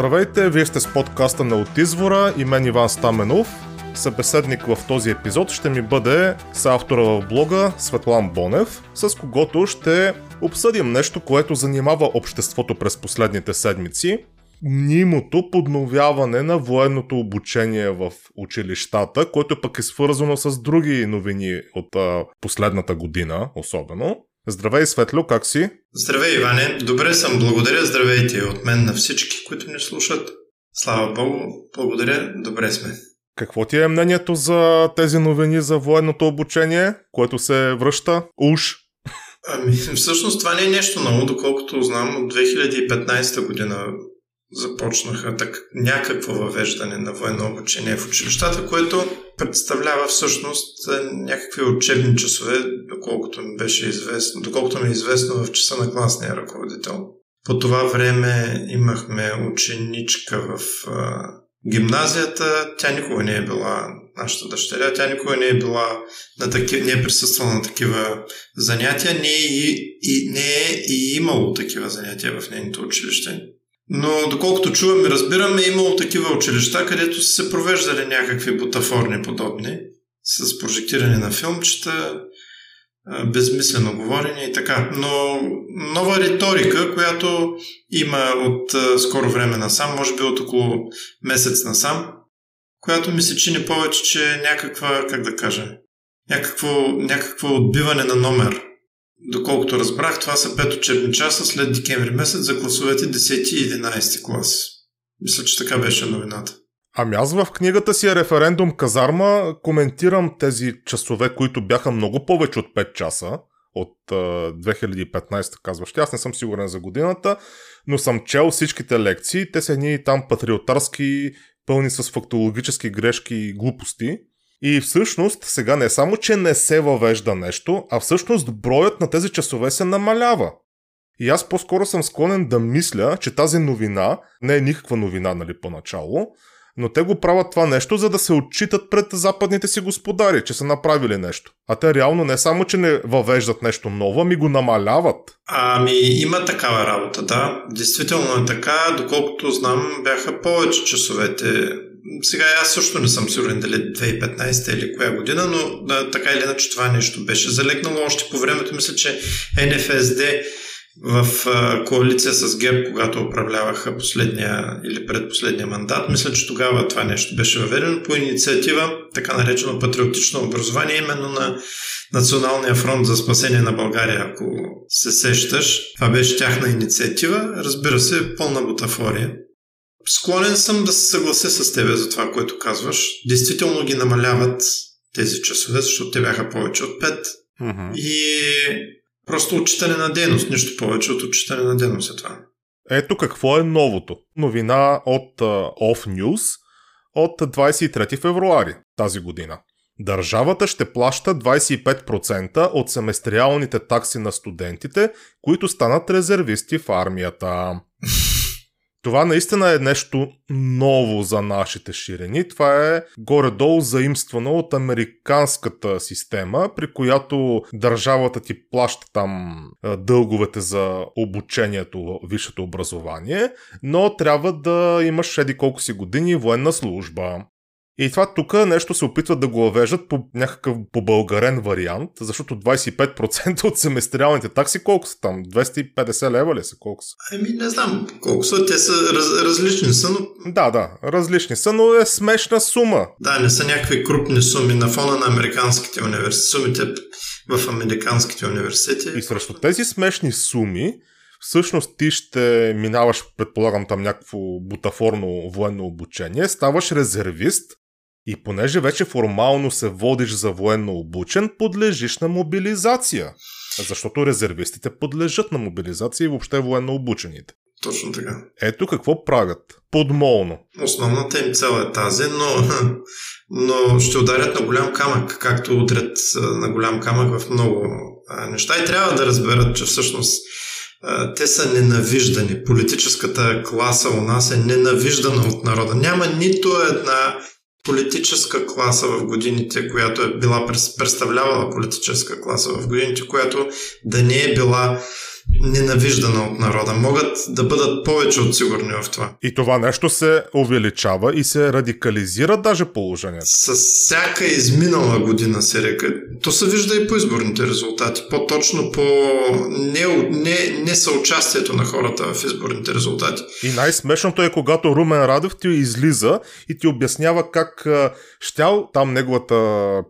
Здравейте, вие сте с подкаста на От извора и мен Иван Стаменов. Събеседник в този епизод ще ми бъде с автора в блога Светлан Бонев, с когото ще обсъдим нещо, което занимава обществото през последните седмици. Мнимото подновяване на военното обучение в училищата, което пък е свързано с други новини от а, последната година, особено. Здравей, Светло, как си? Здравей, Иване. Добре съм. Благодаря. Здравейте от мен на всички, които ни слушат. Слава Богу. Благодаря. Добре сме. Какво ти е мнението за тези новини за военното обучение, което се връща? Уж? Ами, всъщност това не е нещо ново, доколкото знам от 2015 година започнаха так, някакво въвеждане на военно обучение в училищата, което представлява всъщност е, някакви учебни часове, доколкото ми беше известно, доколкото ми е известно в часа на класния ръководител. По това време имахме ученичка в а, гимназията, тя никога не е била нашата дъщеря, тя никога не е била на такива, не е присъствала на такива занятия, не е и, и, не е и имало такива занятия в нейното училище. Но доколкото чувам и разбирам, е имало такива училища, където са се провеждали някакви бутафорни подобни, с прожектиране на филмчета, безмислено говорене и така. Но нова риторика, която има от скоро време насам, може би от около месец насам, която ми се чини повече, че е някаква, как да кажа, някакво, някакво отбиване на номер Доколкото разбрах, това са 5 учебни часа след декември месец за класовете 10 и 11 клас. Мисля, че така беше новината. Ами аз в книгата си Референдум Казарма коментирам тези часове, които бяха много повече от 5 часа от 2015, казваш. Аз не съм сигурен за годината, но съм чел всичките лекции. Те са едни там патриотарски, пълни с фактологически грешки и глупости. И всъщност сега не само, че не се въвежда нещо, а всъщност броят на тези часове се намалява. И аз по-скоро съм склонен да мисля, че тази новина не е никаква новина, нали, поначало, но те го правят това нещо, за да се отчитат пред западните си господари, че са направили нещо. А те реално не само, че не въвеждат нещо ново, ами го намаляват. Ами има такава работа, да. Действително е така. Доколкото знам, бяха повече часовете сега аз също не съм сигурен дали 2015 или коя година, но да, така или иначе това нещо беше залегнало още по времето. Мисля, че НФСД в а, коалиция с ГЕРБ, когато управляваха последния или предпоследния мандат, мисля, че тогава това нещо беше въведено по инициатива, така наречено патриотично образование, именно на Националния фронт за спасение на България, ако се сещаш. Това беше тяхна инициатива. Разбира се, пълна бутафория. Склонен съм да се съглася с тебе за това, което казваш. Действително ги намаляват тези часове, защото те бяха повече от 5. Mm-hmm. И просто отчитане на дейност, нищо повече от отчитане на дейност е това. Ето какво е новото. Новина от uh, Off News от 23 февруари тази година. Държавата ще плаща 25% от семестриалните такси на студентите, които станат резервисти в армията. Това наистина е нещо ново за нашите ширини. Това е горе-долу заимствано от американската система, при която държавата ти плаща там дълговете за обучението висшето образование, но трябва да имаш еди колко си години военна служба. И това тук нещо се опитват да го въвеждат по някакъв по-българен вариант, защото 25% от семестриалните такси колко са там? 250 лева ли са? Колко са? Ами не знам колко са, те са раз, различни са, но... Да, да, различни са, но е смешна сума. Да, не са някакви крупни суми на фона на американските университети, сумите в американските университети. И срещу тези смешни суми, всъщност ти ще минаваш, предполагам, там някакво бутафорно военно обучение, ставаш резервист, и понеже вече формално се водиш за военно обучен, подлежиш на мобилизация. Защото резервистите подлежат на мобилизация и въобще военно обучените. Точно така. Ето какво правят. Подмолно. Основната им цел е тази, но, но ще ударят на голям камък, както удрят на голям камък в много неща. И трябва да разберат, че всъщност те са ненавиждани. Политическата класа у нас е ненавиждана от народа. Няма нито една политическа класа в годините, която е била представлявала политическа класа в годините, която да не е била ненавиждана от народа. Могат да бъдат повече от сигурни в това. И това нещо се увеличава и се радикализира даже положението. С всяка изминала година се река. То се вижда и по изборните резултати. По-точно по не, не, не съучастието на хората в изборните резултати. И най-смешното е, когато Румен Радев ти излиза и ти обяснява как щял там неговата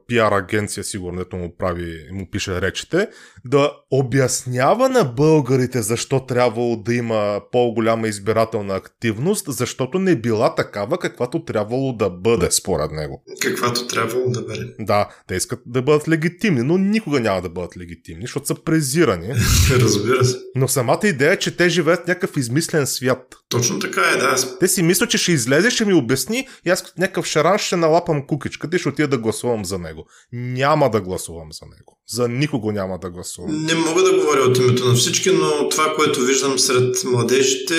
пиар агенция, сигурно му прави, му пише речите, да обяснява на българите защо трябвало да има по-голяма избирателна активност, защото не била такава, каквато трябвало да бъде, според него. Каквато трябвало да бъде. Да, те искат да бъдат легитимни, но никога няма да бъдат легитимни, защото са презирани. Разбира се. Но самата идея е, че те живеят някакъв измислен свят. Точно така е, да. Те си мислят, че ще излезе, ще ми обясни и аз като някакъв шаран ще налапам кукичката и ще отида да гласувам за него. Няма да гласувам за него. За никого няма да гласувам. Не мога да говоря от името на всички, но това, което виждам сред младежите,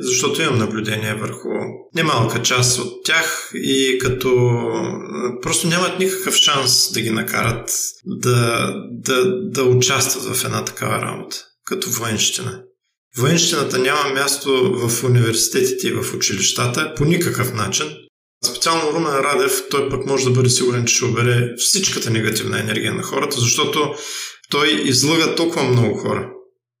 защото имам наблюдение върху немалка част от тях и като просто нямат никакъв шанс да ги накарат да, да, да участват в една такава работа, като военщина. Военщината няма място в университетите и в училищата по никакъв начин. Специално Румен Радев, той пък може да бъде сигурен, че ще обере всичката негативна енергия на хората, защото той излъга толкова много хора,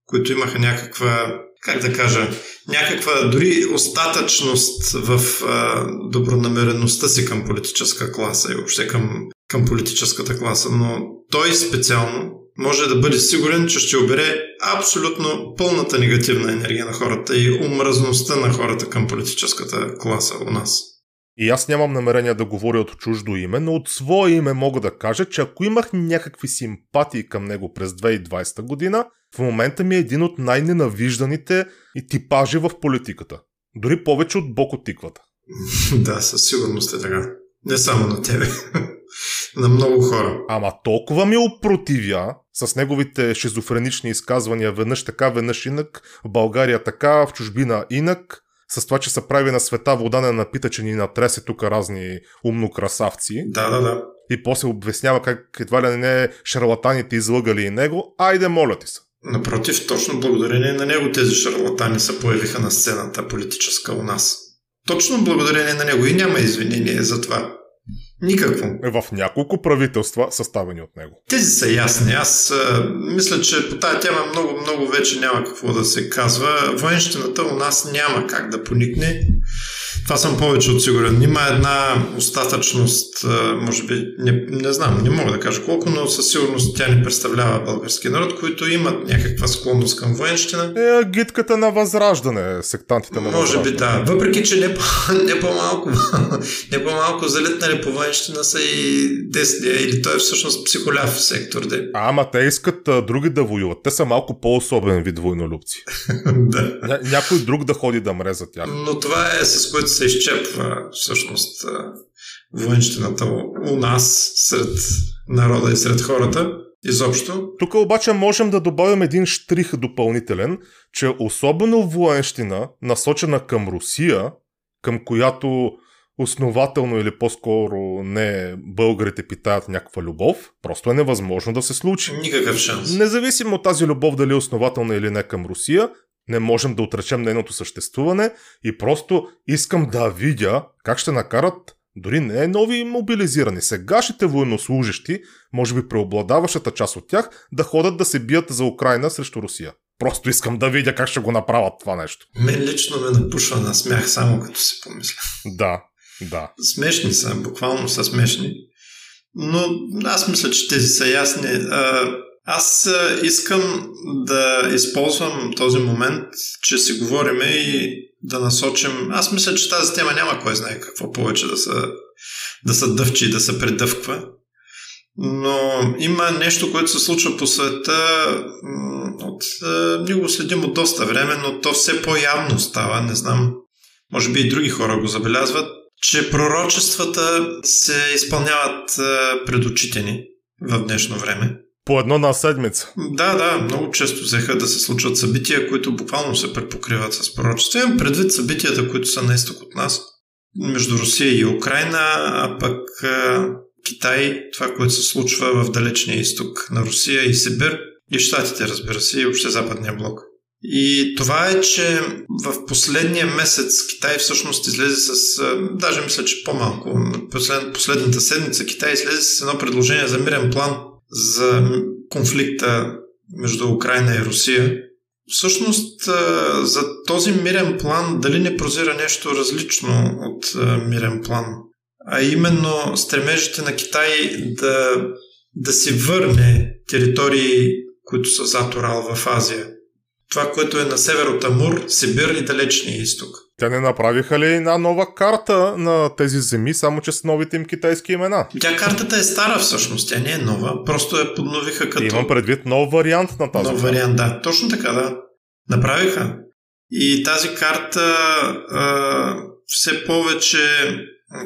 които имаха някаква, как да кажа, някаква дори остатъчност в а, добронамереността си към политическа класа и въобще към, към политическата класа. Но той специално може да бъде сигурен, че ще обере абсолютно пълната негативна енергия на хората и омразността на хората към политическата класа у нас. И аз нямам намерение да говоря от чуждо име, но от свое име мога да кажа, че ако имах някакви симпатии към него през 2020 година, в момента ми е един от най-ненавижданите и типажи в политиката. Дори повече от Боко Тиквата. да, със сигурност е така. Не само на тебе. на много хора. Ама толкова ми опротивя с неговите шизофренични изказвания веднъж така, веднъж инак, в България така, в чужбина инак, с това, че се прави на света вода не напита, че ни натресе тук разни умно красавци. Да, да, да. И после обяснява как едва ли не шарлатаните излъгали и него. Айде, моля ти се. Напротив, точно благодарение на него тези шарлатани се появиха на сцената политическа у нас. Точно благодарение на него и няма извинение за това. Никакво. Е в няколко правителства, съставени от него. Тези са ясни. Аз а, мисля, че по тази тема много, много вече няма какво да се казва. Военщината у нас няма как да поникне. Това съм повече от сигурен. Има една остатъчност, може би, не, не знам, не мога да кажа колко, но със сигурност тя не представлява български народ, които имат някаква склонност към военщина. Е, гитката на възраждане, сектантите на Може би да. Въпреки, че не, не по-малко, не по-малко залетнали по военщина са и десния, или той е всъщност психоляв сектор. Да. А, ама те искат а, други да воюват. Те са малко по-особен вид войнолюбци. да. Ня, някой друг да ходи да мре за тях. Но това е с което се изчепва всъщност военщината у нас сред народа и сред хората. Изобщо. Тук обаче можем да добавим един штрих допълнителен, че особено военщина, насочена към Русия, към която основателно или по-скоро не българите питаят някаква любов, просто е невъзможно да се случи. Никакъв шанс. Независимо от тази любов дали е основателна или не към Русия, не можем да отречем нейното съществуване и просто искам да видя как ще накарат дори не нови мобилизирани, сегашните военнослужащи, може би преобладаващата част от тях, да ходят да се бият за Украина срещу Русия. Просто искам да видя как ще го направят това нещо. Мен лично ме напушва на смях, само като си помисля. Да, да. Смешни са, буквално са смешни. Но аз мисля, че тези са ясни. Аз искам да използвам този момент, че си говорим и да насочим. Аз мисля, че тази тема няма кой знае какво повече да се, да се дъвчи и да се предъвква. Но има нещо, което се случва по света от, ние го следим от доста време, но то все по-явно става. Не знам, може би и други хора го забелязват, че пророчествата се изпълняват пред очите ни в днешно време. По едно на седмица. Да, да, много често взеха да се случват събития, които буквално се препокриват с пророчество. Имам предвид събитията, които са на изток от нас, между Русия и Украина, а пък Китай, това, което се случва в далечния изток на Русия и Сибир, и Штатите, разбира се, и въобще Западния блок. И това е, че в последния месец Китай всъщност излезе с, даже мисля, че по-малко, послед, последната седмица Китай излезе с едно предложение за мирен план за конфликта между Украина и Русия. Всъщност за този мирен план дали не прозира нещо различно от мирен план, а именно стремежите на Китай да, да си върне територии, които са зад Урал в Азия това, което е на север от Амур, Сибир и Далечния изток. Тя не направиха ли една нова карта на тези земи, само че с новите им китайски имена? Тя картата е стара всъщност, тя не е нова, просто я подновиха като... Имам предвид нов вариант на тази Нов вариант, да. Точно така, да. Направиха. И тази карта а, все повече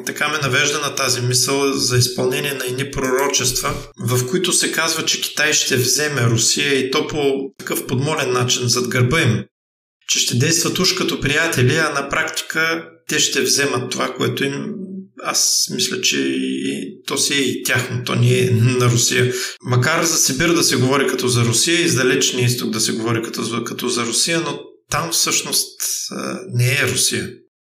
така ме навежда на тази мисъл за изпълнение на едни пророчества, в които се казва, че Китай ще вземе Русия и то по такъв подмолен начин зад гърба им, че ще действат уж като приятели, а на практика те ще вземат това, което им аз мисля, че и то си е и тяхно, то ни е на Русия. Макар за Сибир да се говори като за Русия и за далечния изток да се говори като, като за Русия, но там всъщност не е Русия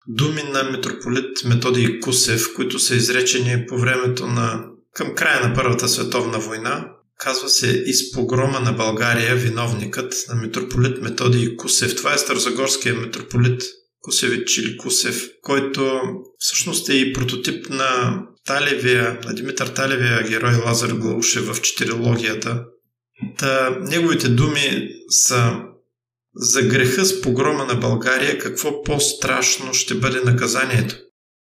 думи на митрополит Методий Кусев, които са изречени по времето на към края на Първата световна война. Казва се из погрома на България виновникът на митрополит Методий Кусев. Това е старозагорския митрополит Кусевич или Кусев, който всъщност е и прототип на Талевия, на Димитър Талевия герой Лазар Глауше в четирилогията. Та, неговите думи са за греха с погрома на България какво по-страшно ще бъде наказанието?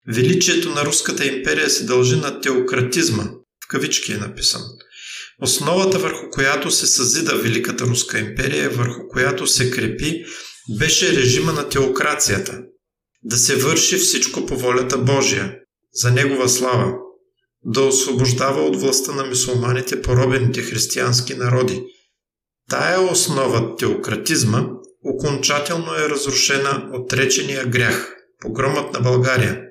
Величието на Руската империя се дължи на теократизма, в кавички е написан. Основата върху която се съзида Великата Руска империя, върху която се крепи, беше режима на теокрацията. Да се върши всичко по волята Божия, за Негова слава, да освобождава от властта на мусулманите поробените християнски народи – Тая основа теократизма окончателно е разрушена от речения грях – погромът на България.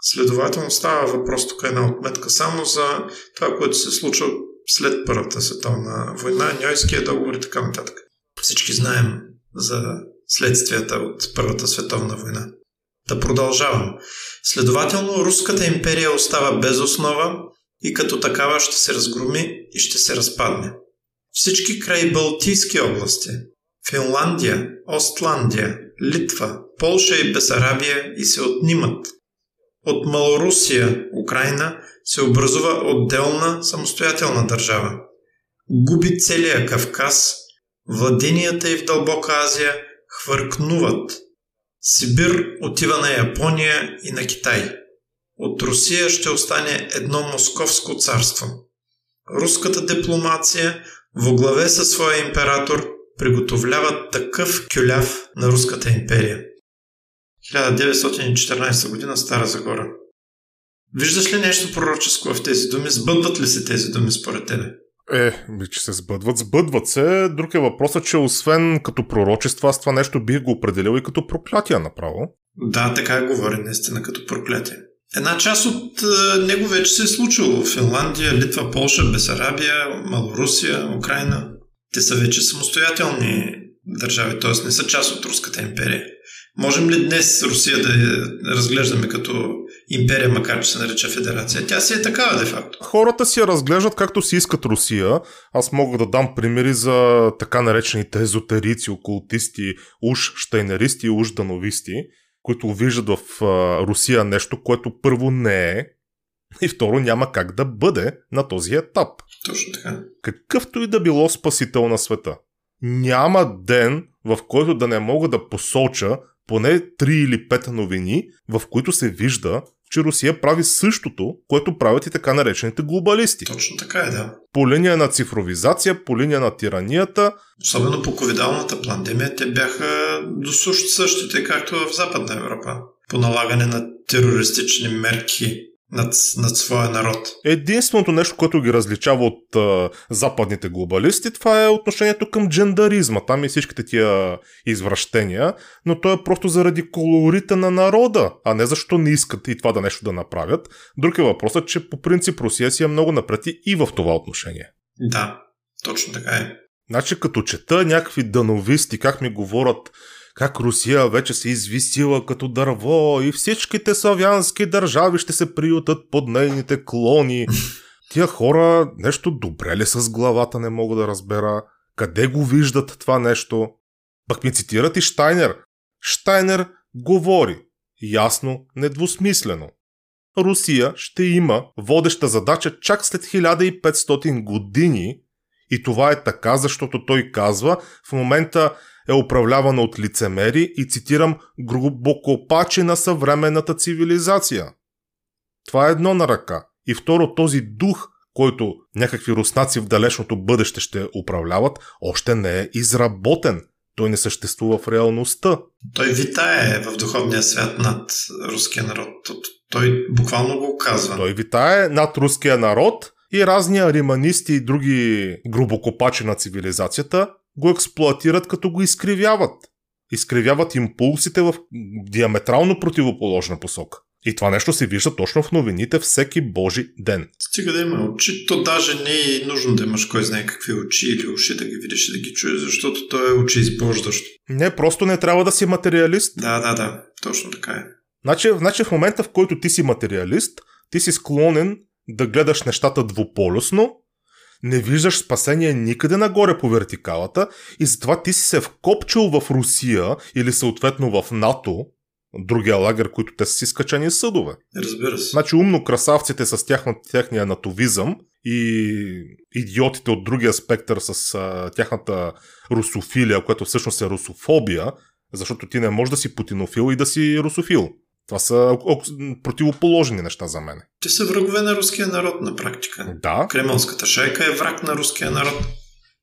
Следователно става въпрос тук една отметка само за това, което се случва след Първата световна война, Ньойския договор и така нататък. Всички знаем за следствията от Първата световна война. Да продължавам. Следователно, Руската империя остава без основа и като такава ще се разгроми и ще се разпадне. Всички край Балтийски области Финландия, Остландия, Литва, Полша и Бесарабия и се отнимат. От Малорусия, Украина, се образува отделна самостоятелна държава. Губи целия Кавказ, владенията и в дълбока Азия хвъркнуват. Сибир отива на Япония и на Китай. От Русия ще остане едно московско царство. Руската дипломация во главе със своя император приготовляват такъв кюляв на Руската империя. 1914 година Стара Загора. Виждаш ли нещо пророческо в тези думи? Сбъдват ли се тези думи според тебе? Е, че се сбъдват, сбъдват се. Друг е въпросът, че освен като пророчество, аз това нещо бих го определил и като проклятие направо. Да, така говори наистина като проклятие. Една част от е, него вече се е случило. Финландия, Литва, Полша, Бесарабия, Малорусия, Украина. Те са вече самостоятелни държави, т.е. не са част от Руската империя. Можем ли днес Русия да я разглеждаме като империя, макар че се нарича федерация? Тя си е такава, де-факто. Хората си я разглеждат както си искат Русия. Аз мога да дам примери за така наречените езотерици, окултисти, уж штайнеристи и уж дановисти които виждат в Русия нещо, което първо не е и второ няма как да бъде на този етап. Точно така. Какъвто и да било спасител на света. Няма ден, в който да не мога да посоча поне 3 или 5 новини, в които се вижда, че Русия прави същото, което правят и така наречените глобалисти. Точно така е, да. По линия на цифровизация, по линия на тиранията. Особено по ковидалната пандемия, те бяха до същите, както в Западна Европа. По налагане на терористични мерки над, над своя народ. Единственото нещо, което ги различава от а, западните глобалисти, това е отношението към джендаризма. Там и всичките тия извращения, но то е просто заради колорита на народа, а не защо не искат и това да нещо да направят. Друг е въпросът, че по принцип Русия си е много напред и в това отношение. Да, точно така е. Значи като чета някакви дановисти, как ми говорят как Русия вече се извисила като дърво и всичките славянски държави ще се приютат под нейните клони. Тия хора нещо добре ли с главата не мога да разбера. Къде го виждат това нещо? Пък ми цитират и Штайнер. Штайнер говори. Ясно, недвусмислено. Русия ще има водеща задача чак след 1500 години и това е така, защото той казва, в момента е управлявана от лицемери и цитирам грубокопачи на съвременната цивилизация. Това е едно на ръка. И второ, този дух, който някакви руснаци в далечното бъдеще ще управляват, още не е изработен. Той не съществува в реалността. Той витае в духовния свят над руския народ. Той буквално го казва. Той витае над руския народ и разни ариманисти и други грубокопачи на цивилизацията го експлуатират като го изкривяват. Изкривяват импулсите в диаметрално противоположна посока. И това нещо се вижда точно в новините всеки божи ден. Стига да има очи, то даже не е нужно да имаш кой знае какви очи или уши да ги видиш и да ги чуеш, защото то е очи избождащо. Не, просто не трябва да си материалист. Да, да, да, точно така е. Значи, значи в момента, в който ти си материалист, ти си склонен да гледаш нещата двуполюсно, не виждаш спасение никъде нагоре по вертикалата и затова ти си се вкопчил в Русия или съответно в НАТО, другия лагер, които те са си скачани съдове. Разбира се. Значи умно красавците с тяхна, тяхния натовизъм и идиотите от другия спектър с а, тяхната русофилия, която всъщност е русофобия, защото ти не можеш да си путинофил и да си русофил. Това са противоположни неща за мен. Те са врагове на руския народ на практика. Да. Кремълската шайка е враг на руския народ.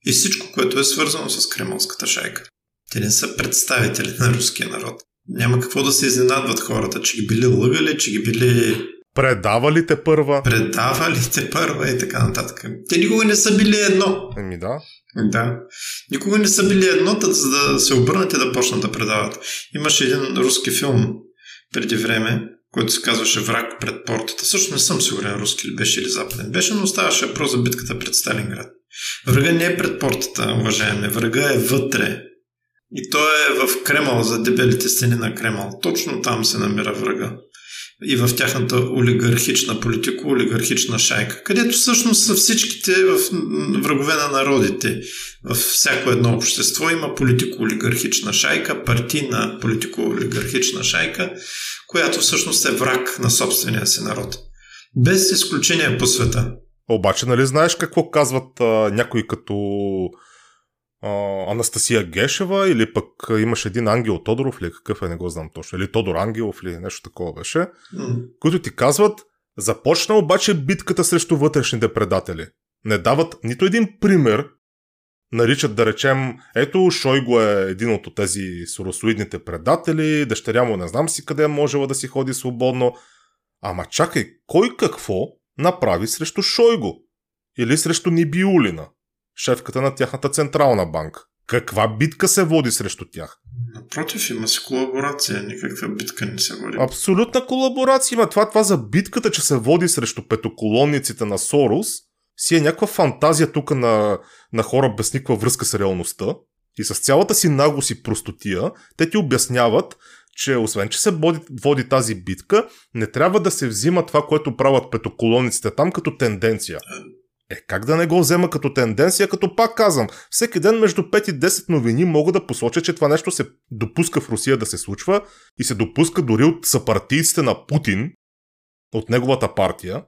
И всичко, което е свързано с Кремълската шайка. Те не са представители на руския народ. Няма какво да се изненадват хората, че ги били лъгали, че ги били Предавали те първа. Предавали те първа и така нататък. Те никога не са били едно. Еми да. Да. Никога не са били едно, за да се обърнат и да почнат да предават. Имаше един руски филм, преди време, който се казваше Враг пред портата. Също не съм сигурен руски ли беше или западен беше, но ставаше въпрос за битката пред Сталинград. Врага не е пред портата, уважаеми. Врага е вътре. И той е в Кремъл, за дебелите стени на Кремъл. Точно там се намира врага. И в тяхната олигархична политика, олигархична шайка, където всъщност са всичките в врагове на народите. Във всяко едно общество има политико-олигархична шайка, партийна политико-олигархична шайка, която всъщност е враг на собствения си народ. Без изключение по света. Обаче, нали знаеш какво казват а, някои като а, Анастасия Гешева или пък имаш един Ангел Тодоров ли какъв е, не го знам точно, или Тодор Ангелов или нещо такова беше, които ти казват, започна обаче битката срещу вътрешните предатели. Не дават нито един пример, наричат да речем, ето Шойго е един от тези соросоидните предатели, дъщеря му не знам си къде е можела да си ходи свободно. Ама чакай, кой какво направи срещу Шойго? Или срещу Нибиулина? Шефката на тяхната централна банка. Каква битка се води срещу тях? Напротив, има си колаборация, никаква битка не се води. Абсолютна колаборация има. Това, това за битката, че се води срещу петоколонниците на Сорос, си е някаква фантазия тук на, на хора без никаква връзка с реалността. И с цялата си наглост и простотия, те ти обясняват, че освен, че се води, води тази битка, не трябва да се взима това, което правят петоколониците там като тенденция. Е, как да не го взема като тенденция, като пак казвам, всеки ден между 5 и 10 новини мога да посоча, че това нещо се допуска в Русия да се случва и се допуска дори от съпартийците на Путин, от неговата партия.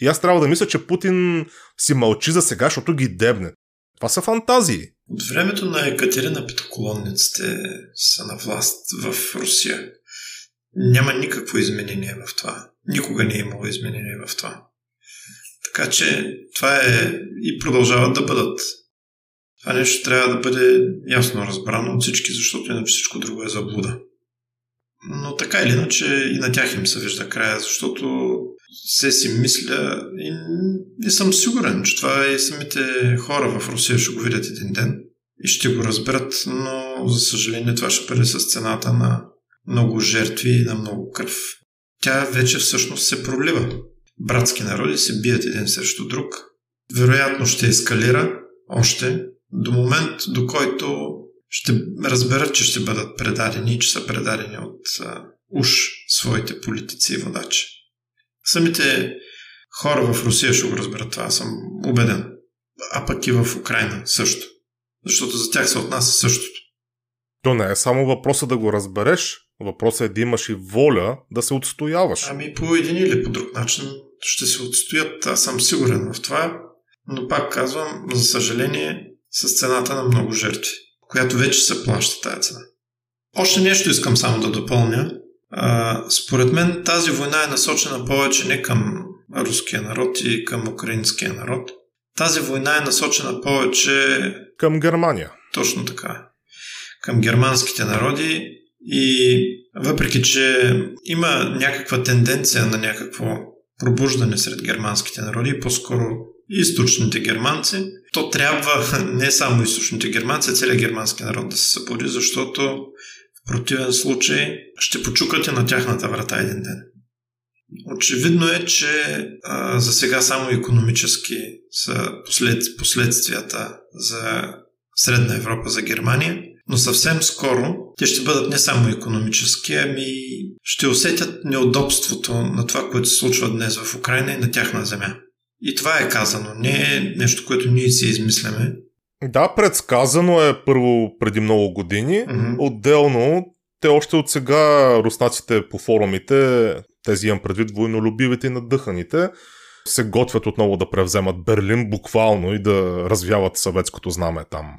И аз трябва да мисля, че Путин си мълчи за сега, защото ги дебне. Това са фантазии. От времето на Екатерина Петоколонниците са на власт в Русия. Няма никакво изменение в това. Никога не е имало изменение в това. Така че това е и продължават да бъдат. Това нещо трябва да бъде ясно разбрано от всички, защото иначе всичко друго е заблуда. Но така или иначе и на тях им се вижда края, защото се си мисля и не съм сигурен, че това и самите хора в Русия ще го видят един ден и ще го разберат, но за съжаление това ще бъде с цената на много жертви и на много кръв. Тя вече всъщност се пролива братски народи се бият един срещу друг. Вероятно ще ескалира още, до момент, до който ще разберат, че ще бъдат предадени и че са предадени от а, уж своите политици и водачи. Самите хора в Русия ще го разберат това, съм убеден. А пък и в Украина също. Защото за тях се отнася същото. То не е само въпроса да го разбереш, въпросът е да имаш и воля да се отстояваш. Ами по един или по друг начин ще се отстоят, аз съм сигурен в това, но пак казвам, за съжаление, с цената на много жертви, която вече се плаща тази цена. Още нещо искам само да допълня. А, според мен тази война е насочена повече не към руския народ и към украинския народ. Тази война е насочена повече към Германия. Точно така. Към германските народи и въпреки, че има някаква тенденция на някакво пробуждане сред германските народи, по-скоро източните германци, то трябва не само източните германци, а целият германски народ да се събуди, защото в противен случай ще почукате на тяхната врата един ден. Очевидно е, че а, за сега само економически са послед, последствията за Средна Европа, за Германия, но съвсем скоро те ще бъдат не само економически, ами ще усетят неудобството на това, което се случва днес в Украина и на тяхна земя. И това е казано, не е нещо, което ние си измисляме. Да, предсказано е първо преди много години. Mm-hmm. Отделно, те още от сега руснаците по форумите, тези имам предвид войнолюбивите и надъханите, се готвят отново да превземат Берлин буквално и да развяват съветското знаме там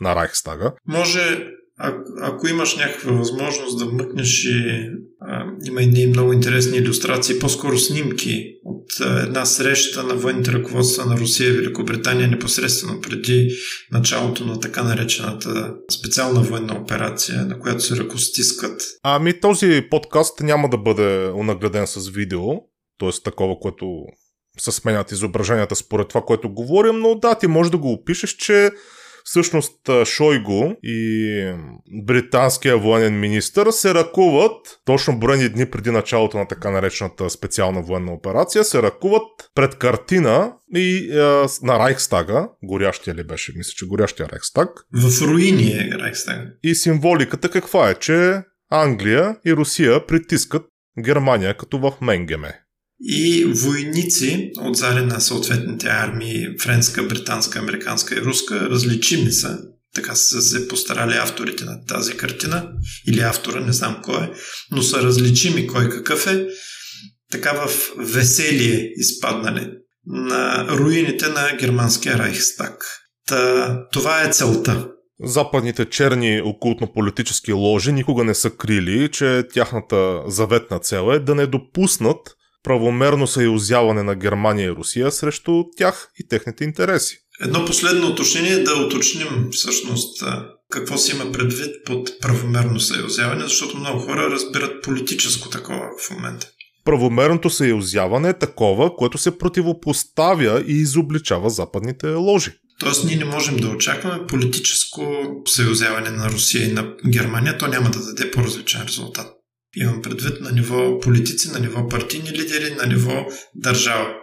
на Райхстага. Може а, ако имаш някаква възможност да вмъкнеш и а, има и много интересни иллюстрации, по-скоро снимки от а, една среща на военните ръководства на Русия и Великобритания непосредствено преди началото на така наречената специална военна операция, на която се ръкостискат. Ами този подкаст няма да бъде унагледен с видео, т.е. такова, което се сменят изображенията според това, което говорим, но да, ти можеш да го опишеш, че Всъщност Шойго и британския военен министр се ръкуват, точно броени дни преди началото на така наречената специална военна операция, се ръкуват пред картина и е, на Райхстага, горящия ли беше, мисля, че горящия Райхстаг. В руини е Райхстаг. И символиката каква е, че Англия и Русия притискат Германия като в Менгеме и войници от зали на съответните армии, френска, британска, американска и руска, различими са. Така са се постарали авторите на тази картина, или автора, не знам кой е, но са различими кой какъв е, така в веселие изпаднали на руините на германския Райхстаг. Та, това е целта. Западните черни окултно-политически ложи никога не са крили, че тяхната заветна цел е да не допуснат правомерно съюзяване на Германия и Русия срещу тях и техните интереси. Едно последно уточнение е да уточним всъщност какво се има предвид под правомерно съюзяване, защото много хора разбират политическо такова в момента. Правомерното съюзяване е такова, което се противопоставя и изобличава западните ложи. Тоест ние не можем да очакваме политическо съюзяване на Русия и на Германия, то няма да даде по-различен резултат. Имам предвид на ниво политици, на ниво партийни лидери, на ниво държава.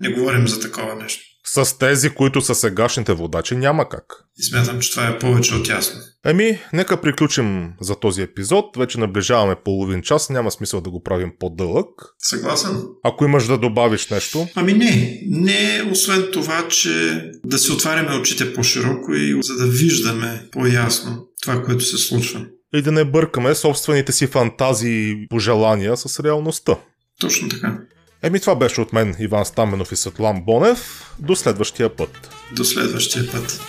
Не говорим за такова нещо. С тези, които са сегашните водачи, няма как. И смятам, че това е повече от ясно. Еми, нека приключим за този епизод. Вече наближаваме половин час, няма смисъл да го правим по-дълъг. Съгласен. Ако имаш да добавиш нещо. Ами не. Не, освен това, че да си отваряме очите по-широко и за да виждаме по-ясно това, което се случва и да не бъркаме собствените си фантазии и пожелания с реалността. Точно така. Еми това беше от мен Иван Стаменов и Светлан Бонев. До следващия път. До следващия път.